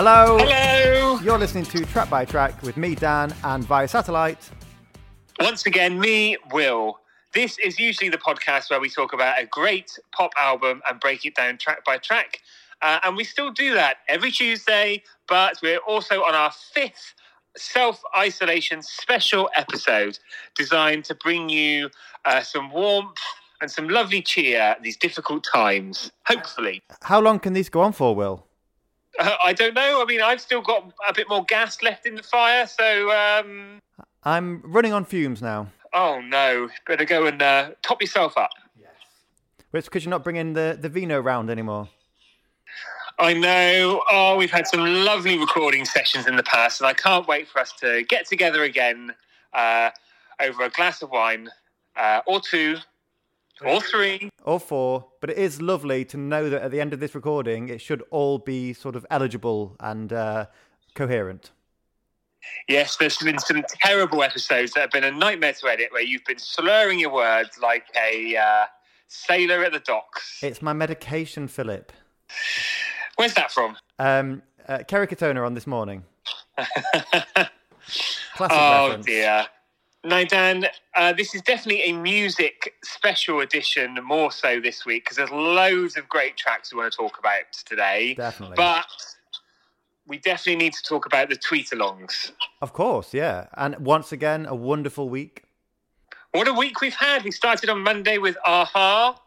Hello. Hello. You're listening to Track by Track with me, Dan, and via satellite. Once again, me, Will. This is usually the podcast where we talk about a great pop album and break it down track by track. Uh, and we still do that every Tuesday, but we're also on our fifth self isolation special episode designed to bring you uh, some warmth and some lovely cheer at these difficult times, hopefully. How long can these go on for, Will? Uh, I don't know. I mean, I've still got a bit more gas left in the fire, so. Um... I'm running on fumes now. Oh no! Better go and uh, top yourself up. Yes. But it's because you're not bringing the, the vino round anymore. I know. Oh, we've had some lovely recording sessions in the past, and I can't wait for us to get together again uh, over a glass of wine, uh, or two, or three. Or four. But it is lovely to know that at the end of this recording, it should all be sort of eligible and uh, coherent. Yes, there's been some terrible episodes that have been a nightmare to edit where you've been slurring your words like a uh, sailor at the docks. It's my medication, Philip. Where's that from? Um, uh, Kerry Katona on this morning. Classic oh reference. dear. Now, Dan, uh, this is definitely a music special edition, more so this week, because there's loads of great tracks we want to talk about today. Definitely. But we definitely need to talk about the tweet alongs. Of course, yeah. And once again, a wonderful week. What a week we've had. We started on Monday with a-ha.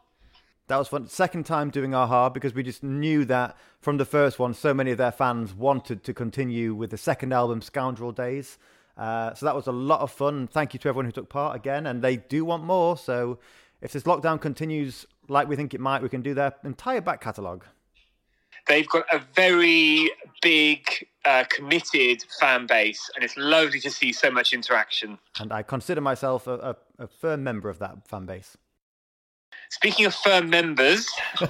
That was fun. Second time doing a-ha because we just knew that from the first one, so many of their fans wanted to continue with the second album, Scoundrel Days. Uh, so that was a lot of fun. Thank you to everyone who took part again, and they do want more. So if this lockdown continues like we think it might, we can do their entire back catalogue. They've got a very big, uh, committed fan base, and it's lovely to see so much interaction. And I consider myself a, a, a firm member of that fan base. Speaking of firm members,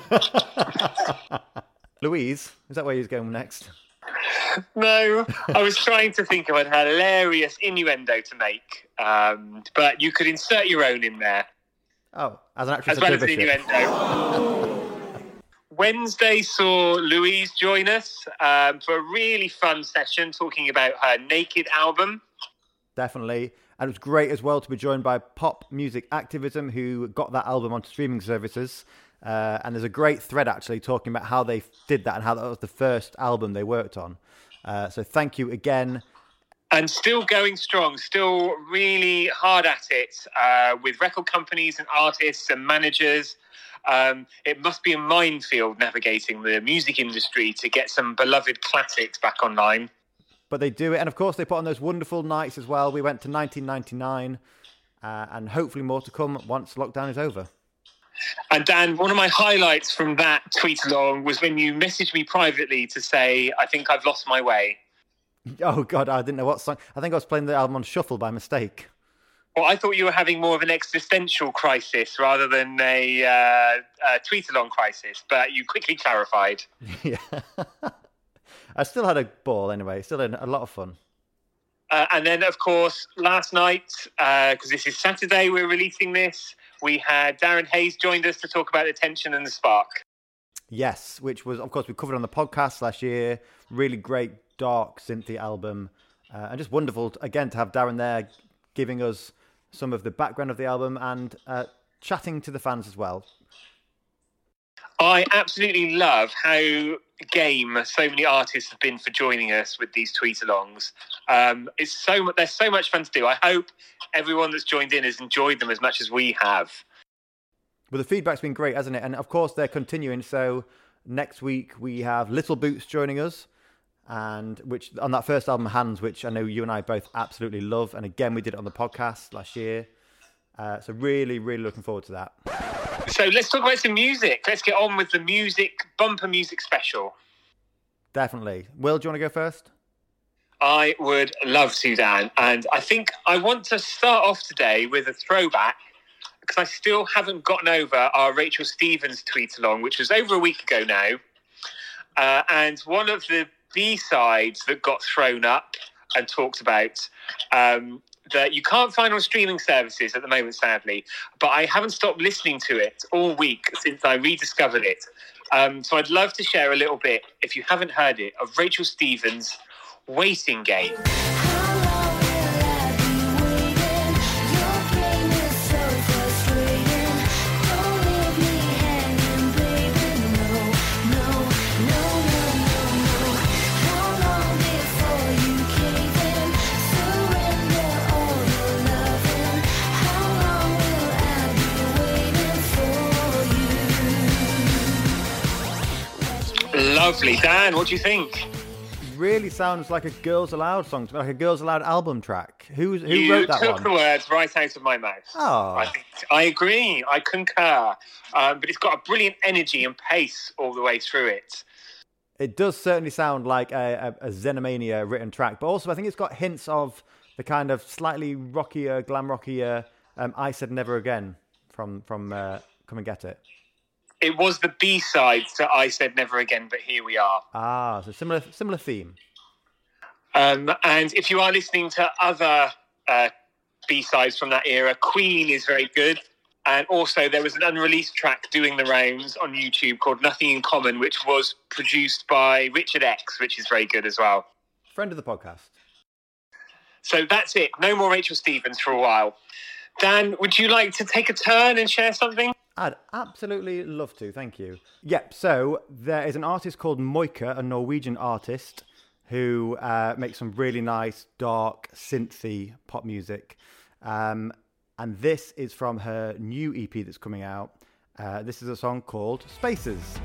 Louise, is that where you're going next? No, I was trying to think of a hilarious innuendo to make, um, but you could insert your own in there Oh, as an actress as well as an innuendo. Wednesday saw Louise join us um, for a really fun session talking about her Naked album. Definitely. And it was great as well to be joined by Pop Music Activism, who got that album onto streaming services. Uh, and there's a great thread actually talking about how they did that and how that was the first album they worked on. Uh, so thank you again. and still going strong, still really hard at it uh, with record companies and artists and managers. Um, it must be a minefield navigating the music industry to get some beloved classics back online. But they do it. And of course, they put on those wonderful nights as well. We went to 1999 uh, and hopefully more to come once lockdown is over. And Dan, one of my highlights from that tweet along was when you messaged me privately to say, I think I've lost my way. Oh, God, I didn't know what song. I think I was playing the album on shuffle by mistake. Well, I thought you were having more of an existential crisis rather than a, uh, a tweet along crisis, but you quickly clarified. yeah. I still had a ball anyway. Still had a lot of fun. Uh, and then, of course, last night, because this is Saturday, we're releasing this, we had Darren Hayes joined us to talk about the tension and the spark. Yes, which was, of course, we covered on the podcast last year. Really great, dark Cynthia album. Uh, and just wonderful, again, to have Darren there giving us some of the background of the album and uh, chatting to the fans as well. I absolutely love how game so many artists have been for joining us with these tweet alongs. Um, it's so they're so much fun to do. I hope everyone that's joined in has enjoyed them as much as we have. Well, the feedback's been great, hasn't it? And of course, they're continuing. So next week we have Little Boots joining us, and which on that first album, Hands, which I know you and I both absolutely love. And again, we did it on the podcast last year. Uh, so really, really looking forward to that. So let's talk about some music. Let's get on with the music bumper music special. Definitely. Will, do you want to go first? I would love to, Dan. And I think I want to start off today with a throwback because I still haven't gotten over our Rachel Stevens tweet along, which was over a week ago now. Uh, and one of the B sides that got thrown up and talked about um, that you can't find on streaming services at the moment, sadly, but I haven't stopped listening to it all week since I rediscovered it. Um, so I'd love to share a little bit, if you haven't heard it, of Rachel Stevens' Waiting Game. Lovely. Dan, what do you think? Really sounds like a Girls Aloud song to me, like a Girls Aloud album track. Who's, who you wrote that took one? the words right out of my mouth. Oh. I, think, I agree. I concur. Um, but it's got a brilliant energy and pace all the way through it. It does certainly sound like a, a, a Xenomania written track, but also I think it's got hints of the kind of slightly rockier, glam rockier um, I Said Never Again from, from uh, Come and Get It. It was the B side to I Said Never Again, but here we are. Ah, so similar similar theme. Um, and if you are listening to other uh, B sides from that era, Queen is very good. And also, there was an unreleased track doing the rounds on YouTube called Nothing in Common, which was produced by Richard X, which is very good as well. Friend of the podcast. So that's it. No more Rachel Stevens for a while. Dan, would you like to take a turn and share something? I'd absolutely love to, thank you. Yep, so there is an artist called Moyka, a Norwegian artist, who uh, makes some really nice, dark, synthy pop music. Um, and this is from her new EP that's coming out. Uh, this is a song called Spaces.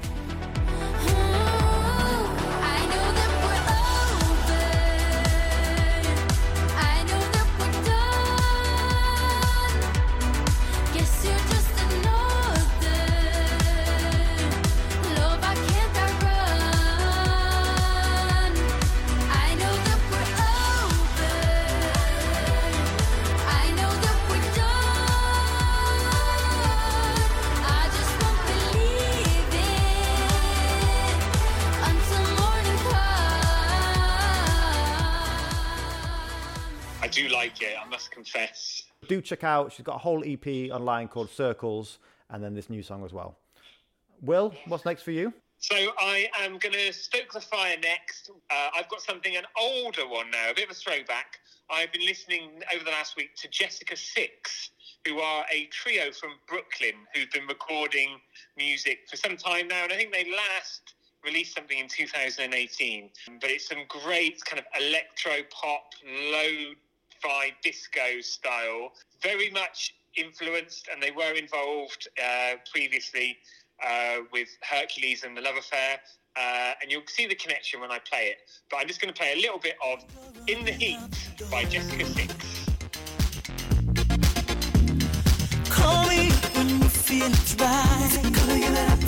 Like it, I must confess. Do check out, she's got a whole EP online called Circles, and then this new song as well. Will, what's next for you? So I am going to stoke the fire next. Uh, I've got something, an older one now, a bit of a throwback. I've been listening over the last week to Jessica Six, who are a trio from Brooklyn who've been recording music for some time now, and I think they last released something in 2018. But it's some great kind of electro pop, low-fi disco style, very much influenced, and they were involved uh, previously uh, with Hercules and the Love Affair. Uh, and you'll see the connection when I play it. But I'm just going to play a little bit of In the Heat by Jessica Six. Call me when you feel it's right.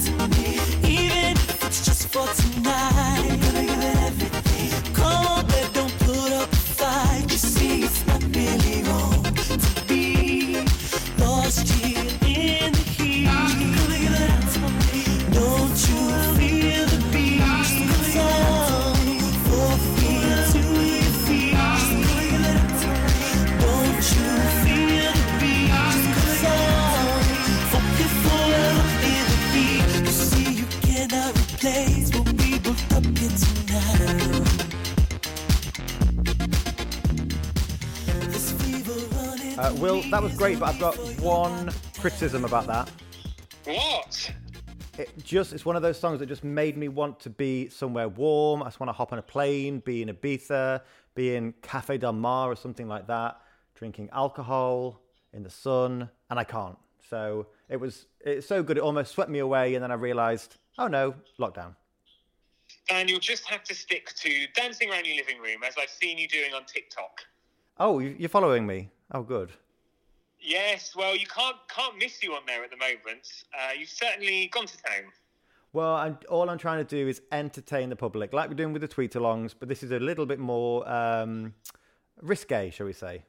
To me. Even if it's just for tonight. Uh, Will, that was great, but I've got one criticism about that. What? It just it's one of those songs that just made me want to be somewhere warm. I just want to hop on a plane, be in Ibiza, be in Cafe Del Mar or something like that, drinking alcohol in the sun, and I can't. So it was it's so good it almost swept me away, and then I realised, oh no, lockdown. And you'll just have to stick to dancing around your living room, as I've seen you doing on TikTok. Oh, you- you're following me. Oh, good. Yes, well, you can't can't miss you on there at the moment. Uh, you've certainly gone to town. Well, I'm, all I'm trying to do is entertain the public, like we're doing with the tweet alongs, but this is a little bit more um, risque, shall we say?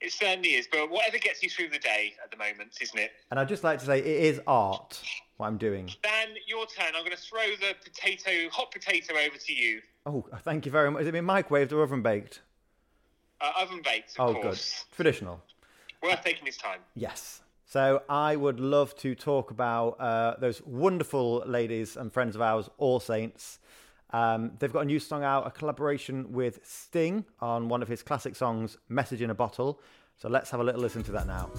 It certainly is, but whatever gets you through the day at the moment, isn't it? And I'd just like to say it is art what I'm doing. Dan, your turn. I'm going to throw the potato, hot potato, over to you. Oh, thank you very much. Is it been microwaved or oven baked? Uh, oven baked, of Oh, good. course. Traditional. Worth taking his time. Yes. So I would love to talk about uh, those wonderful ladies and friends of ours, All Saints. Um, they've got a new song out, a collaboration with Sting on one of his classic songs, Message in a Bottle. So let's have a little listen to that now.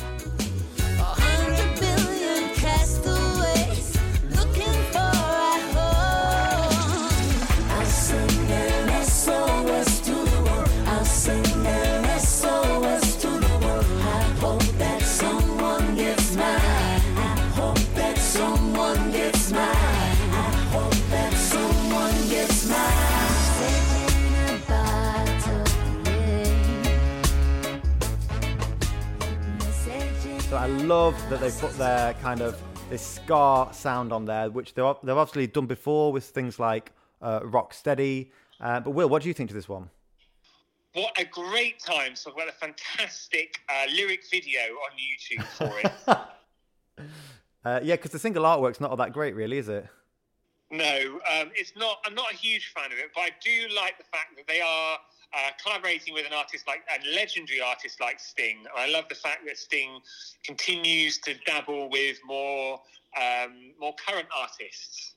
So I love that they put their kind of this ska sound on there, which they've, they've obviously done before with things like uh, Rock Steady. Uh, but Will, what do you think to this one? What a great time to talk about a fantastic uh, lyric video on YouTube for it. Uh, yeah, because the single artwork's not all that great, really, is it? No, um, it's not. I'm not a huge fan of it, but I do like the fact that they are uh, collaborating with an artist like a legendary artist like Sting. I love the fact that Sting continues to dabble with more um, more current artists.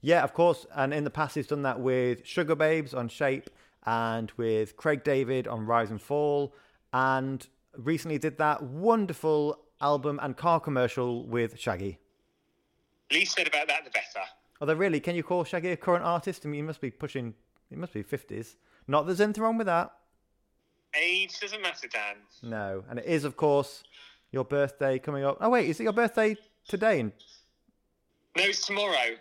Yeah, of course. And in the past, he's done that with Sugababes on Shape and with Craig David on Rise and Fall. And recently did that wonderful album and car commercial with Shaggy. Least said about that, the better. Although, really, can you call Shaggy a current artist? I mean, he must be pushing, he must be 50s. Not that there's anything wrong with that. Age doesn't matter, Dan. No. And it is, of course, your birthday coming up. Oh, wait, is it your birthday today? No, it's tomorrow.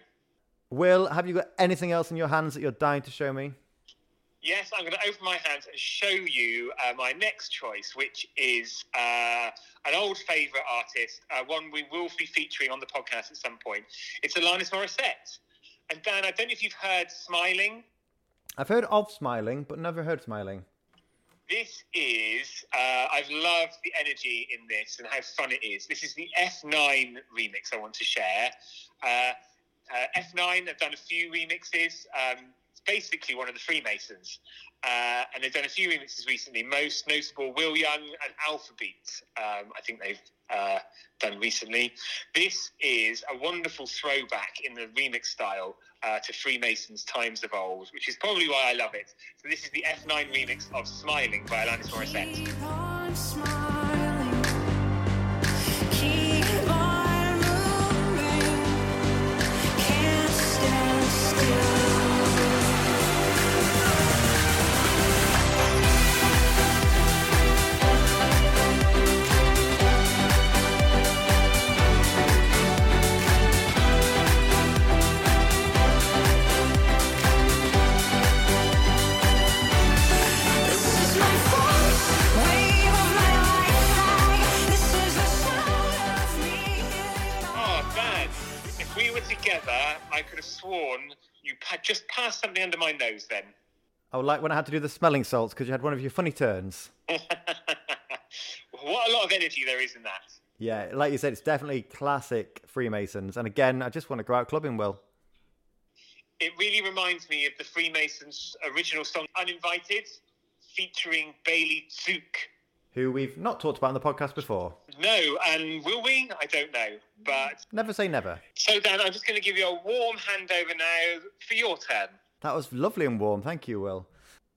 Will, have you got anything else in your hands that you're dying to show me? Yes, I'm going to open my hands and show you uh, my next choice, which is uh, an old favourite artist, uh, one we will be featuring on the podcast at some point. It's Alanis Morissette. And Dan, I don't know if you've heard Smiling. I've heard of Smiling, but never heard Smiling. This is, uh, I've loved the energy in this and how fun it is. This is the F9 remix I want to share. Uh, uh, F9 have done a few remixes. Um, basically one of the Freemasons. Uh, and they've done a few remixes recently, most notable Will Young and Alphabeat, um, I think they've uh, done recently. This is a wonderful throwback in the remix style uh, to Freemasons times of old, which is probably why I love it. So this is the F9 remix of Smiling by Alanis Morissette. I could have sworn you had just passed something under my nose then. Oh, like when I had to do the smelling salts because you had one of your funny turns. what a lot of energy there is in that. Yeah, like you said, it's definitely classic Freemasons. And again, I just want to go out clubbing, Will. It really reminds me of the Freemasons' original song Uninvited, featuring Bailey Tzuke. Who we've not talked about on the podcast before. No, and will we? I don't know. But Never say never. so, Dan, I'm just going to give you a warm handover now for your turn. That was lovely and warm. Thank you, Will.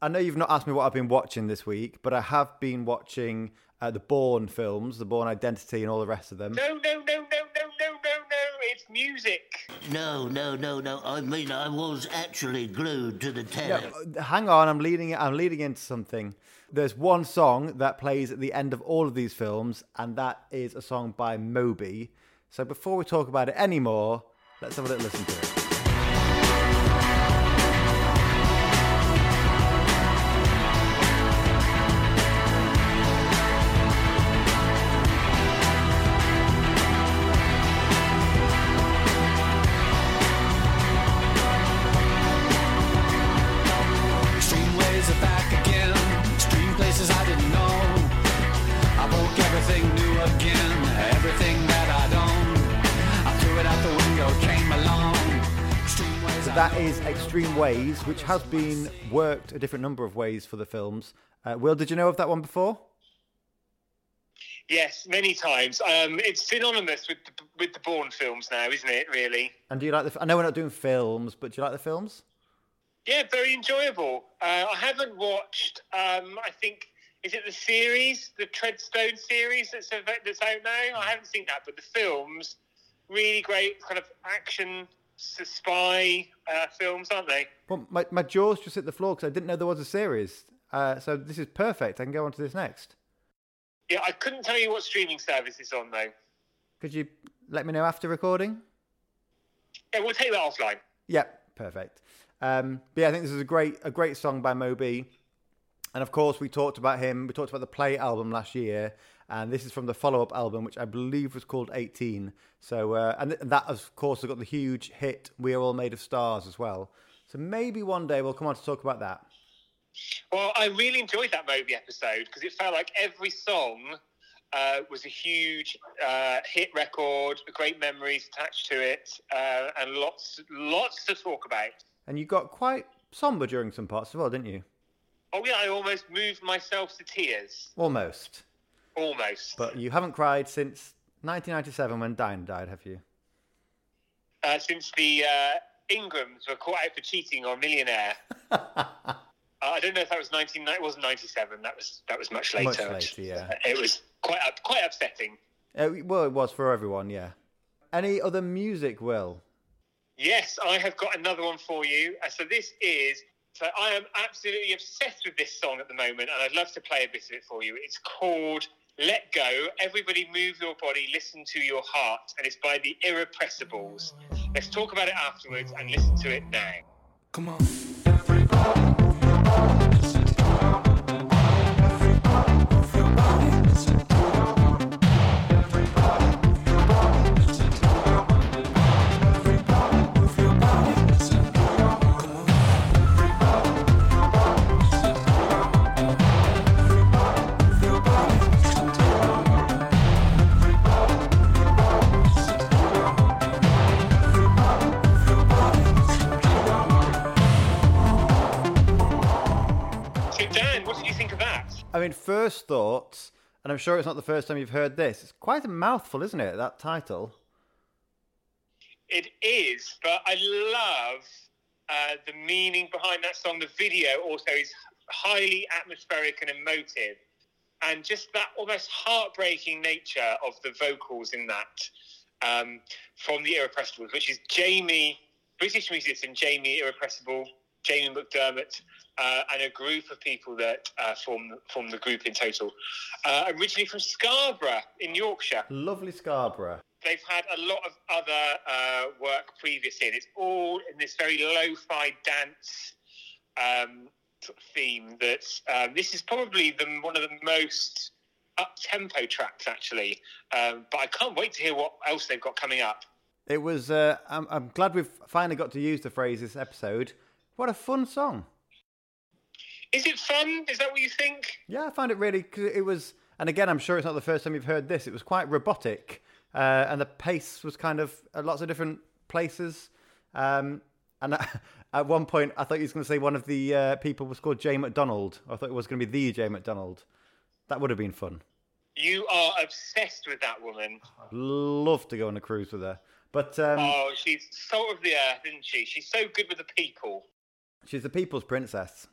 I know you've not asked me what I've been watching this week, but I have been watching uh, the Bourne films, the Bourne Identity, and all the rest of them. No, no, no, no, no, no, no, no. It's music. No, no, no, no. I mean, I was actually glued to the telly. Uh, Hang on, I'm leading. I'm leading into something. There's one song that plays at the end of all of these films, and that is a song by Moby. So before we talk about it anymore, let's have a little listen to it. Extreme Ways, which has been worked a different number of ways for the films. Uh, Will, did you know of that one before? Yes, many times. Um, it's synonymous with the, with the Bourne films now, isn't it? Really? And do you like the? I know we're not doing films, but do you like the films? Yeah, very enjoyable. Uh, I haven't watched. Um, I think is it the series, the Treadstone series that's that's out now. I haven't seen that, but the films really great, kind of action spy uh, films, aren't they? Well, my my jaws just hit the floor because I didn't know there was a series. Uh, so this is perfect. I can go on to this next. Yeah, I couldn't tell you what streaming service it's on though. Could you let me know after recording? Yeah, we'll take that offline. Yeah, perfect. Um, but yeah, I think this is a great a great song by Moby. And of course, we talked about him. We talked about the Play album last year, and this is from the follow up album, which I believe was called 18. So, uh, and th- that of course has got the huge hit "We Are All Made of Stars" as well. So maybe one day we'll come on to talk about that. Well, I really enjoyed that Moby episode because it felt like every song uh, was a huge uh, hit record, great memories attached to it, uh, and lots lots to talk about. And you got quite somber during some parts as well, didn't you? Oh yeah, I almost moved myself to tears. Almost. Almost. But you haven't cried since 1997 when Diane died, have you? uh, since the uh, Ingrams were caught out for cheating on Millionaire. uh, I don't know if that was 19. It wasn't 97. That was that was much later. Much later, yeah. It was quite quite upsetting. Uh, well, it was for everyone, yeah. Any other music, Will? Yes, I have got another one for you. Uh, so this is. So I am absolutely obsessed with this song at the moment, and I'd love to play a bit of it for you. It's called "Let Go." Everybody, move your body, listen to your heart, and it's by the Irrepressibles. Let's talk about it afterwards and listen to it now. Come on. So Dan, what did you think of that? I mean, first thoughts, and I'm sure it's not the first time you've heard this. It's quite a mouthful, isn't it? That title. It is, but I love uh, the meaning behind that song. The video also is highly atmospheric and emotive, and just that almost heartbreaking nature of the vocals in that um, from the Irrepressibles, which is Jamie, British musician Jamie Irrepressible, Jamie McDermott, uh, and a group of people that uh, form form the group in total. Uh, originally from Scarborough in Yorkshire Lovely Scarborough. they've had a lot of other uh, work previously, and it's all in this very lo-fi dance um, sort of theme. That um, this is probably the, one of the most up-tempo tracks, actually. Um, but I can't wait to hear what else they've got coming up. It was. Uh, I'm, I'm glad we've finally got to use the phrase this episode. What a fun song. Is it fun? Is that what you think? Yeah, I found it really. Cause it was, and again, I'm sure it's not the first time you've heard this. It was quite robotic, uh, and the pace was kind of at lots of different places. Um, and at one point, I thought he was going to say one of the uh, people was called Jane McDonald. I thought it was going to be the Jane McDonald. That would have been fun. You are obsessed with that woman. Love to go on a cruise with her. But um, Oh, she's salt of the earth, isn't she? She's so good with the people. She's the people's princess.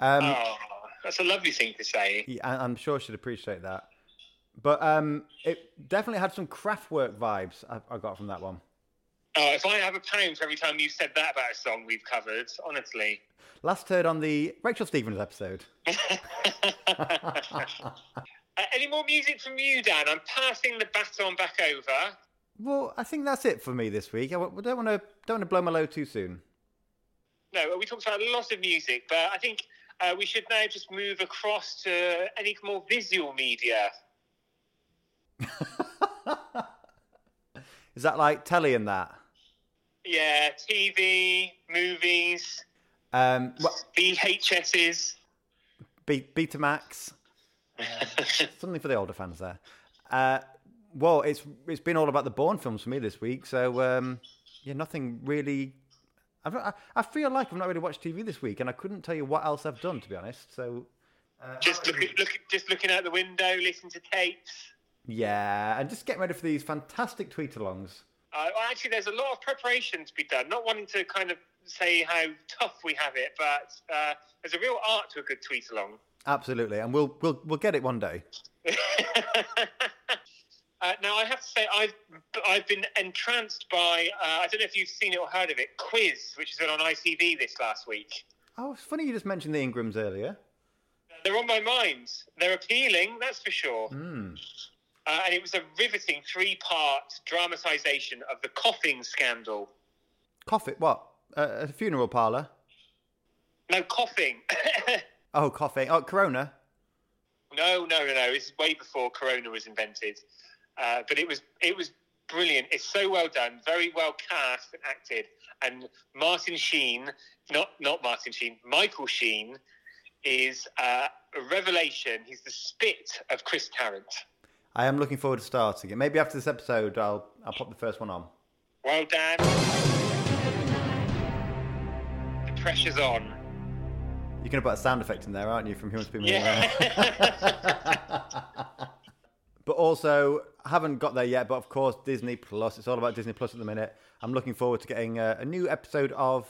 Um, Oh, that's a lovely thing to say. Yeah, I'm sure she'd appreciate that. But um, it definitely had some Kraftwerk vibes I, I got from that one. Oh, if I have a pound for every time you said that about a song we've covered, honestly. Last heard on the Rachel Stevens episode. Uh, any more music from you, Dan? I'm passing the baton back over. Well, I think that's it for me this week. I don't want to don't want to blow my load too soon. No, we talked about a lot of music, but I think uh, we should now just move across to any more visual media. Is that like telly and that? Yeah, TV, movies, Um, well, VHSs. Be- Betamax. Uh, something for the older fans there. Uh, well, it's it's been all about the Bourne films for me this week. So um, yeah, nothing really. I've, I, I feel like I've not really watched TV this week, and I couldn't tell you what else I've done to be honest. So Just look, look, just looking out the window, listening to tapes. Yeah, and just getting ready for these fantastic tweet-alongs. Uh, well, actually, there's a lot of preparation to be done. Not wanting to kind of say how tough we have it, but uh, there's a real art to a good tweet along. Absolutely, and we'll we'll we'll get it one day. Uh, now, I have to say, I've I've been entranced by uh, I don't know if you've seen it or heard of it, Quiz, which has been on ITV this last week. Oh, it's funny you just mentioned the Ingrams earlier. They're on my mind. They're appealing, that's for sure. Hmm. Uh, and it was a riveting three-part dramatisation of the coughing scandal. Coffee? What? Uh, a funeral parlour? No, coughing. Oh, coffee. Oh, Corona. No, no, no, no. It's way before Corona was invented. Uh, but it was it was brilliant. It's so well done, very well cast and acted. And Martin Sheen, not not Martin Sheen, Michael Sheen, is uh, a revelation. He's the spit of Chris Tarrant. I am looking forward to starting it. Maybe after this episode, I'll I'll pop the first one on. Well, Dan, the pressure's on. You're going to put a sound effect in there, aren't you, from Humans People? Yeah. But also, haven't got there yet. But of course, Disney Plus. It's all about Disney Plus at the minute. I'm looking forward to getting a, a new episode of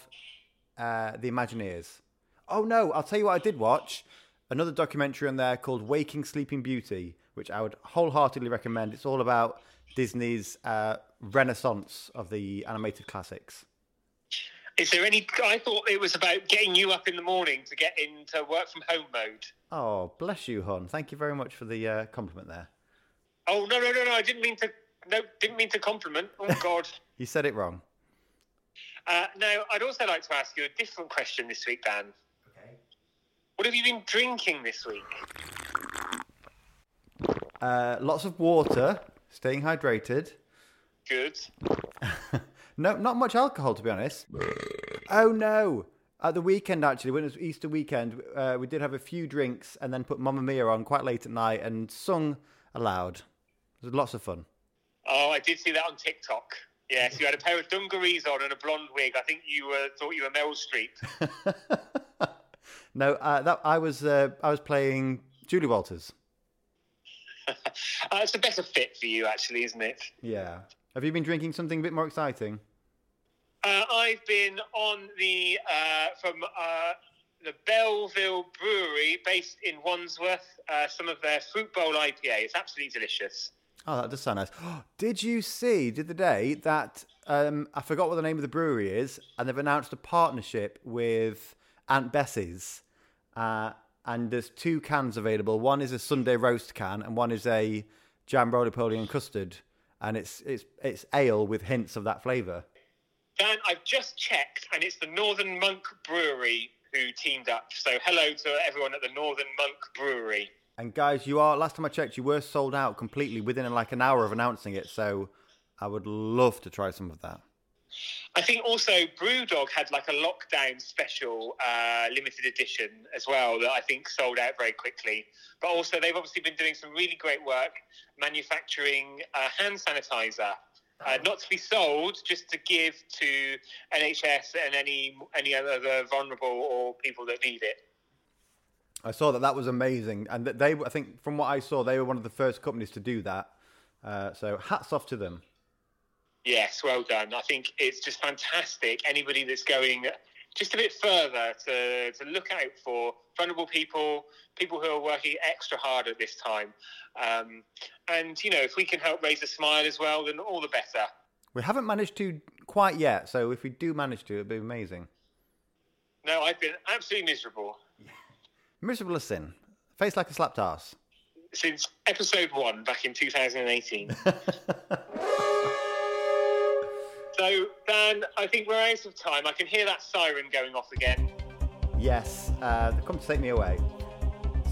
uh, The Imagineers. Oh no! I'll tell you what I did watch. Another documentary on there called Waking Sleeping Beauty, which I would wholeheartedly recommend. It's all about Disney's uh, renaissance of the animated classics. Is there any? I thought it was about getting you up in the morning to get into work from home mode. Oh, bless you, hon. Thank you very much for the uh, compliment there. Oh no no no no! I didn't mean to. No, didn't mean to compliment. Oh God. You said it wrong. uh, now, I'd also like to ask you a different question this week, Dan. Okay. What have you been drinking this week? Uh, lots of water, staying hydrated. Good. No, not much alcohol, to be honest. Oh no! At the weekend, actually, when it was Easter weekend, uh, we did have a few drinks and then put Mamma Mia on quite late at night and sung aloud. Was lots of fun. Oh, I did see that on TikTok. Yes, you had a pair of dungarees on and a blonde wig. I think you uh, thought you were Meryl Streep. No, uh, that I was uh, I was playing Julie Walters. uh, it's a better fit for you, actually, isn't it? Yeah. Have you been drinking something a bit more exciting? Uh, I've been on the uh, from uh, the Belleville Brewery, based in Wandsworth. Uh, some of their fruit bowl IPA. It's absolutely delicious. Oh, that does sound nice. Did you see the other day that um, I forgot what the name of the brewery is, and they've announced a partnership with Aunt Bessie's, uh, and there's two cans available. One is a Sunday roast can, and one is a jam roly poly and custard, and it's it's it's ale with hints of that flavour. Dan, I've just checked, and it's the Northern Monk Brewery who teamed up. So hello to everyone at the Northern Monk Brewery. And guys, you are last time I checked, you were sold out completely within like an hour of announcing it. So I would love to try some of that. I think also Brewdog had like a lockdown special uh, limited edition as well that I think sold out very quickly. But also they've obviously been doing some really great work manufacturing uh, hand sanitizer. Uh, not to be sold, just to give to NHS and any any other vulnerable or people that need it. I saw that that was amazing, and that they, I think, from what I saw, they were one of the first companies to do that. Uh, so hats off to them. Yes, well done. I think it's just fantastic. Anybody that's going just a bit further to, to look out for vulnerable people, people who are working extra hard at this time. Um, and, you know, if we can help raise a smile as well, then all the better. We haven't managed to quite yet, so if we do manage to, it'd be amazing. No, I've been absolutely miserable Miserable as sin, face like a slapped ass. since episode one back in 2018. so, Dan, I think we're out of time. I can hear that siren going off again. Yes, uh, they've come to take me away.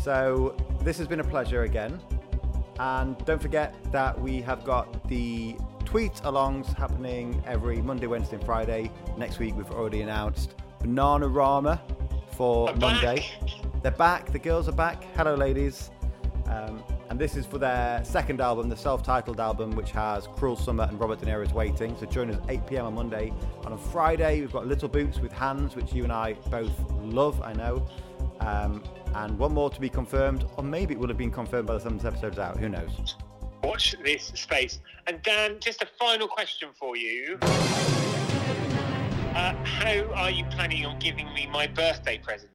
So this has been a pleasure again, and don't forget that we have got the tweet alongs happening every Monday, Wednesday, and Friday. Next week we've already announced Bananarama for Monday. back. They're back. The girls are back. Hello, ladies. Um, and this is for their second album, the self-titled album, which has Cruel Summer and Robert De Niro's Waiting. So join us 8 p.m. on Monday. And on Friday, we've got Little Boots with Hands, which you and I both love, I know. Um, and one more to be confirmed, or maybe it will have been confirmed by the time this episode's out. Who knows? watch this space. And Dan, just a final question for you. Uh, how are you planning on giving me my birthday present?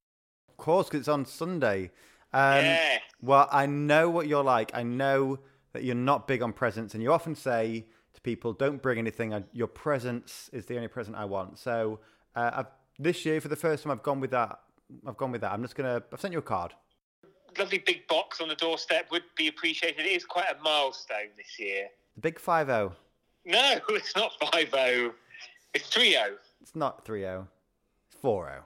Course, 'cause it's on Sunday. Um, Yeah. Well, I know what you're like. I know that you're not big on presents, and you often say to people, "Don't bring anything. I- Your presence is the only present I want." So, uh, I've, this year, for the first time, I've gone with that. I've gone with that. I'm just gonna. I've sent you a card. Lovely big box on the doorstep would be appreciated. It is quite a milestone this year. The big five zero. No, it's not 5 0. It's 3 0. It's not three zero. It's four zero.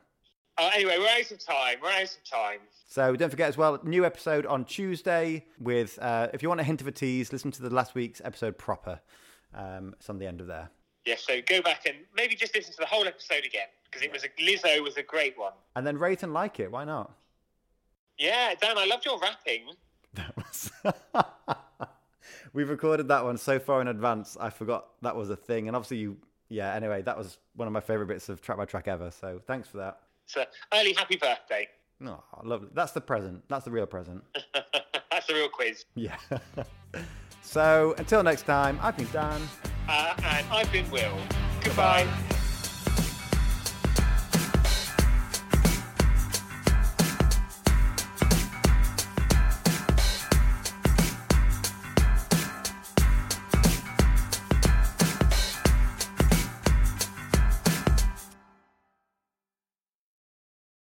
Uh, anyway, we're out of time. We're out of time. So don't forget as well, new episode on Tuesday with, uh, if you want a hint of a tease, listen to the last week's episode proper. Um, it's on the end of there. Yeah, so go back and maybe just listen to the whole episode again because it was a Lizzo was a great one. And then rate and like it. Why not? Yeah, Dan, I loved your rapping. That was. We've recorded that one so far in advance. I forgot that was a thing. And obviously, you, yeah, anyway, that was one of my favorite bits of track by track ever. So thanks for that. So early happy birthday. Oh, lovely. That's the present. That's the real present. That's the real quiz. Yeah. so until next time, I've been Dan. Uh, and I've been Will. Goodbye.